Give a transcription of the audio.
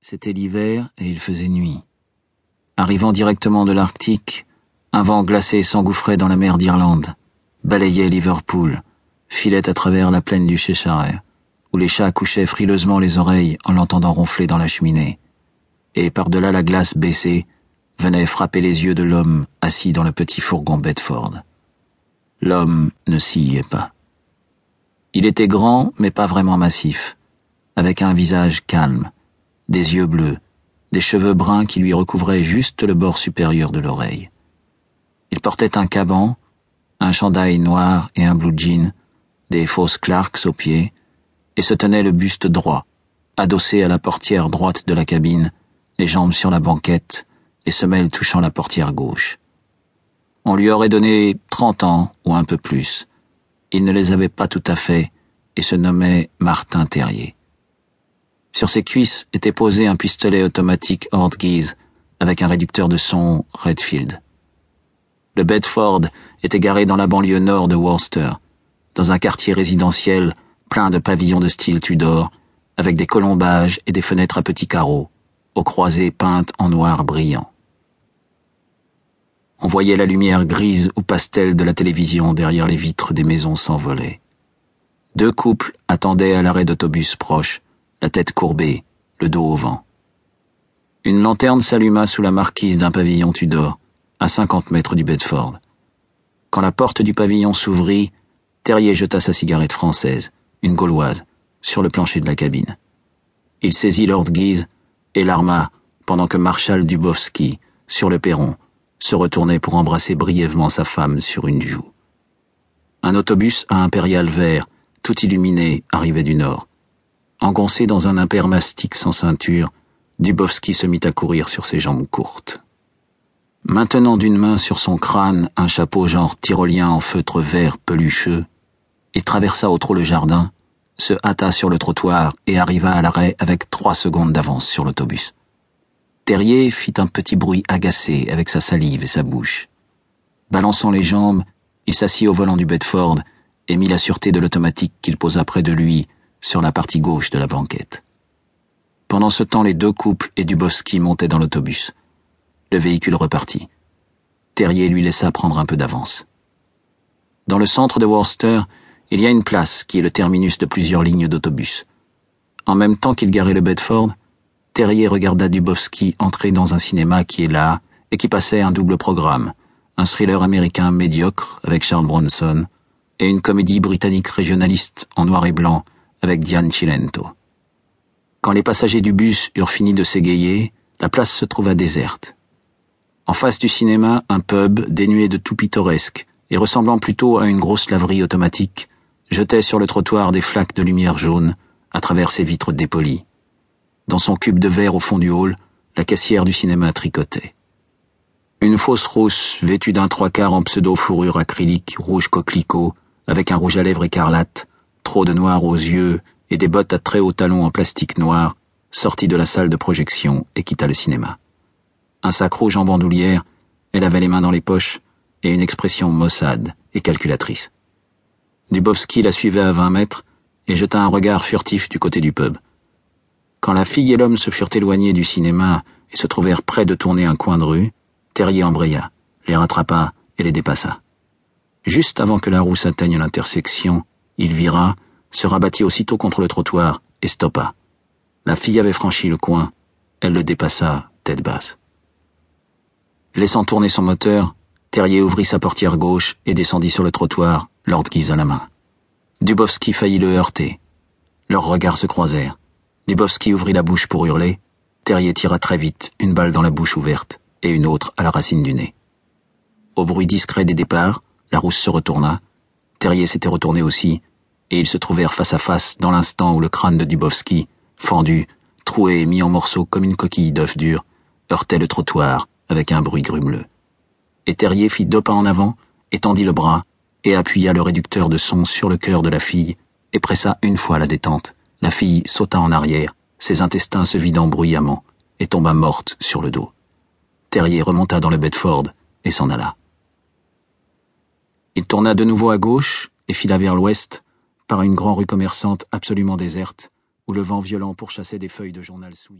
C'était l'hiver et il faisait nuit. Arrivant directement de l'Arctique, un vent glacé s'engouffrait dans la mer d'Irlande, balayait Liverpool, filait à travers la plaine du Cheshire, où les chats couchaient frileusement les oreilles en l'entendant ronfler dans la cheminée, et par-delà la glace baissée, venait frapper les yeux de l'homme assis dans le petit fourgon Bedford. L'homme ne sciait pas. Il était grand, mais pas vraiment massif, avec un visage calme, des yeux bleus, des cheveux bruns qui lui recouvraient juste le bord supérieur de l'oreille. Il portait un caban, un chandail noir et un blue jean, des fausses Clarks aux pieds, et se tenait le buste droit, adossé à la portière droite de la cabine, les jambes sur la banquette, les semelles touchant la portière gauche. On lui aurait donné trente ans ou un peu plus. Il ne les avait pas tout à fait et se nommait Martin Terrier. Sur ses cuisses était posé un pistolet automatique Hordguise avec un réducteur de son Redfield. Le Bedford était garé dans la banlieue nord de Worcester, dans un quartier résidentiel plein de pavillons de style Tudor, avec des colombages et des fenêtres à petits carreaux, aux croisées peintes en noir brillant. On voyait la lumière grise ou pastel de la télévision derrière les vitres des maisons s'envoler. Deux couples attendaient à l'arrêt d'autobus proche, la tête courbée, le dos au vent. Une lanterne s'alluma sous la marquise d'un pavillon Tudor, à cinquante mètres du Bedford. Quand la porte du pavillon s'ouvrit, Terrier jeta sa cigarette française, une gauloise, sur le plancher de la cabine. Il saisit Lord Guise et l'arma pendant que Marshal Dubowski, sur le perron, se retournait pour embrasser brièvement sa femme sur une joue. Un autobus à impérial vert, tout illuminé, arrivait du nord. Engoncé dans un impair mastic sans ceinture, Dubowski se mit à courir sur ses jambes courtes. Maintenant d'une main sur son crâne un chapeau genre tyrolien en feutre vert pelucheux, il traversa au trot le jardin, se hâta sur le trottoir et arriva à l'arrêt avec trois secondes d'avance sur l'autobus. Terrier fit un petit bruit agacé avec sa salive et sa bouche. Balançant les jambes, il s'assit au volant du Bedford et mit la sûreté de l'automatique qu'il posa près de lui sur la partie gauche de la banquette. Pendant ce temps, les deux couples et Dubowski montaient dans l'autobus. Le véhicule repartit. Terrier lui laissa prendre un peu d'avance. Dans le centre de Worcester, il y a une place qui est le terminus de plusieurs lignes d'autobus. En même temps qu'il garait le Bedford, Terrier regarda Dubowski entrer dans un cinéma qui est là et qui passait un double programme, un thriller américain médiocre avec Charles Bronson et une comédie britannique régionaliste en noir et blanc avec Diane Cilento. Quand les passagers du bus eurent fini de s'égayer, la place se trouva déserte. En face du cinéma, un pub dénué de tout pittoresque et ressemblant plutôt à une grosse laverie automatique, jetait sur le trottoir des flaques de lumière jaune à travers ses vitres dépolies. Dans son cube de verre au fond du hall, la caissière du cinéma tricotait. Une fausse rousse, vêtue d'un trois quarts en pseudo-fourrure acrylique rouge coquelicot, avec un rouge à lèvres écarlate, trop de noir aux yeux et des bottes à très hauts talons en plastique noir, sortit de la salle de projection et quitta le cinéma. Un sac rouge en bandoulière, elle avait les mains dans les poches et une expression maussade et calculatrice. Dubowski la suivait à vingt mètres et jeta un regard furtif du côté du pub. Quand la fille et l'homme se furent éloignés du cinéma et se trouvèrent près de tourner un coin de rue, Terrier embraya, les rattrapa et les dépassa. Juste avant que la roue s'atteigne l'intersection, il vira, se rabattit aussitôt contre le trottoir et stoppa. La fille avait franchi le coin, elle le dépassa tête basse. Laissant tourner son moteur, Terrier ouvrit sa portière gauche et descendit sur le trottoir, Lord Guise à la main. Dubowski faillit le heurter. Leurs regards se croisèrent. Dubowski ouvrit la bouche pour hurler. Terrier tira très vite une balle dans la bouche ouverte et une autre à la racine du nez. Au bruit discret des départs, la rousse se retourna. Terrier s'était retourné aussi, et ils se trouvèrent face à face dans l'instant où le crâne de Dubowski, fendu, troué et mis en morceaux comme une coquille d'œuf dur, heurtait le trottoir avec un bruit grumeleux. Et Terrier fit deux pas en avant, étendit le bras, et appuya le réducteur de son sur le cœur de la fille, et pressa une fois la détente. La fille sauta en arrière, ses intestins se vidant bruyamment, et tomba morte sur le dos. Terrier remonta dans le Bedford et s'en alla. Il tourna de nouveau à gauche et fila vers l'ouest, par une grande rue commerçante absolument déserte, où le vent violent pourchassait des feuilles de journal souillées.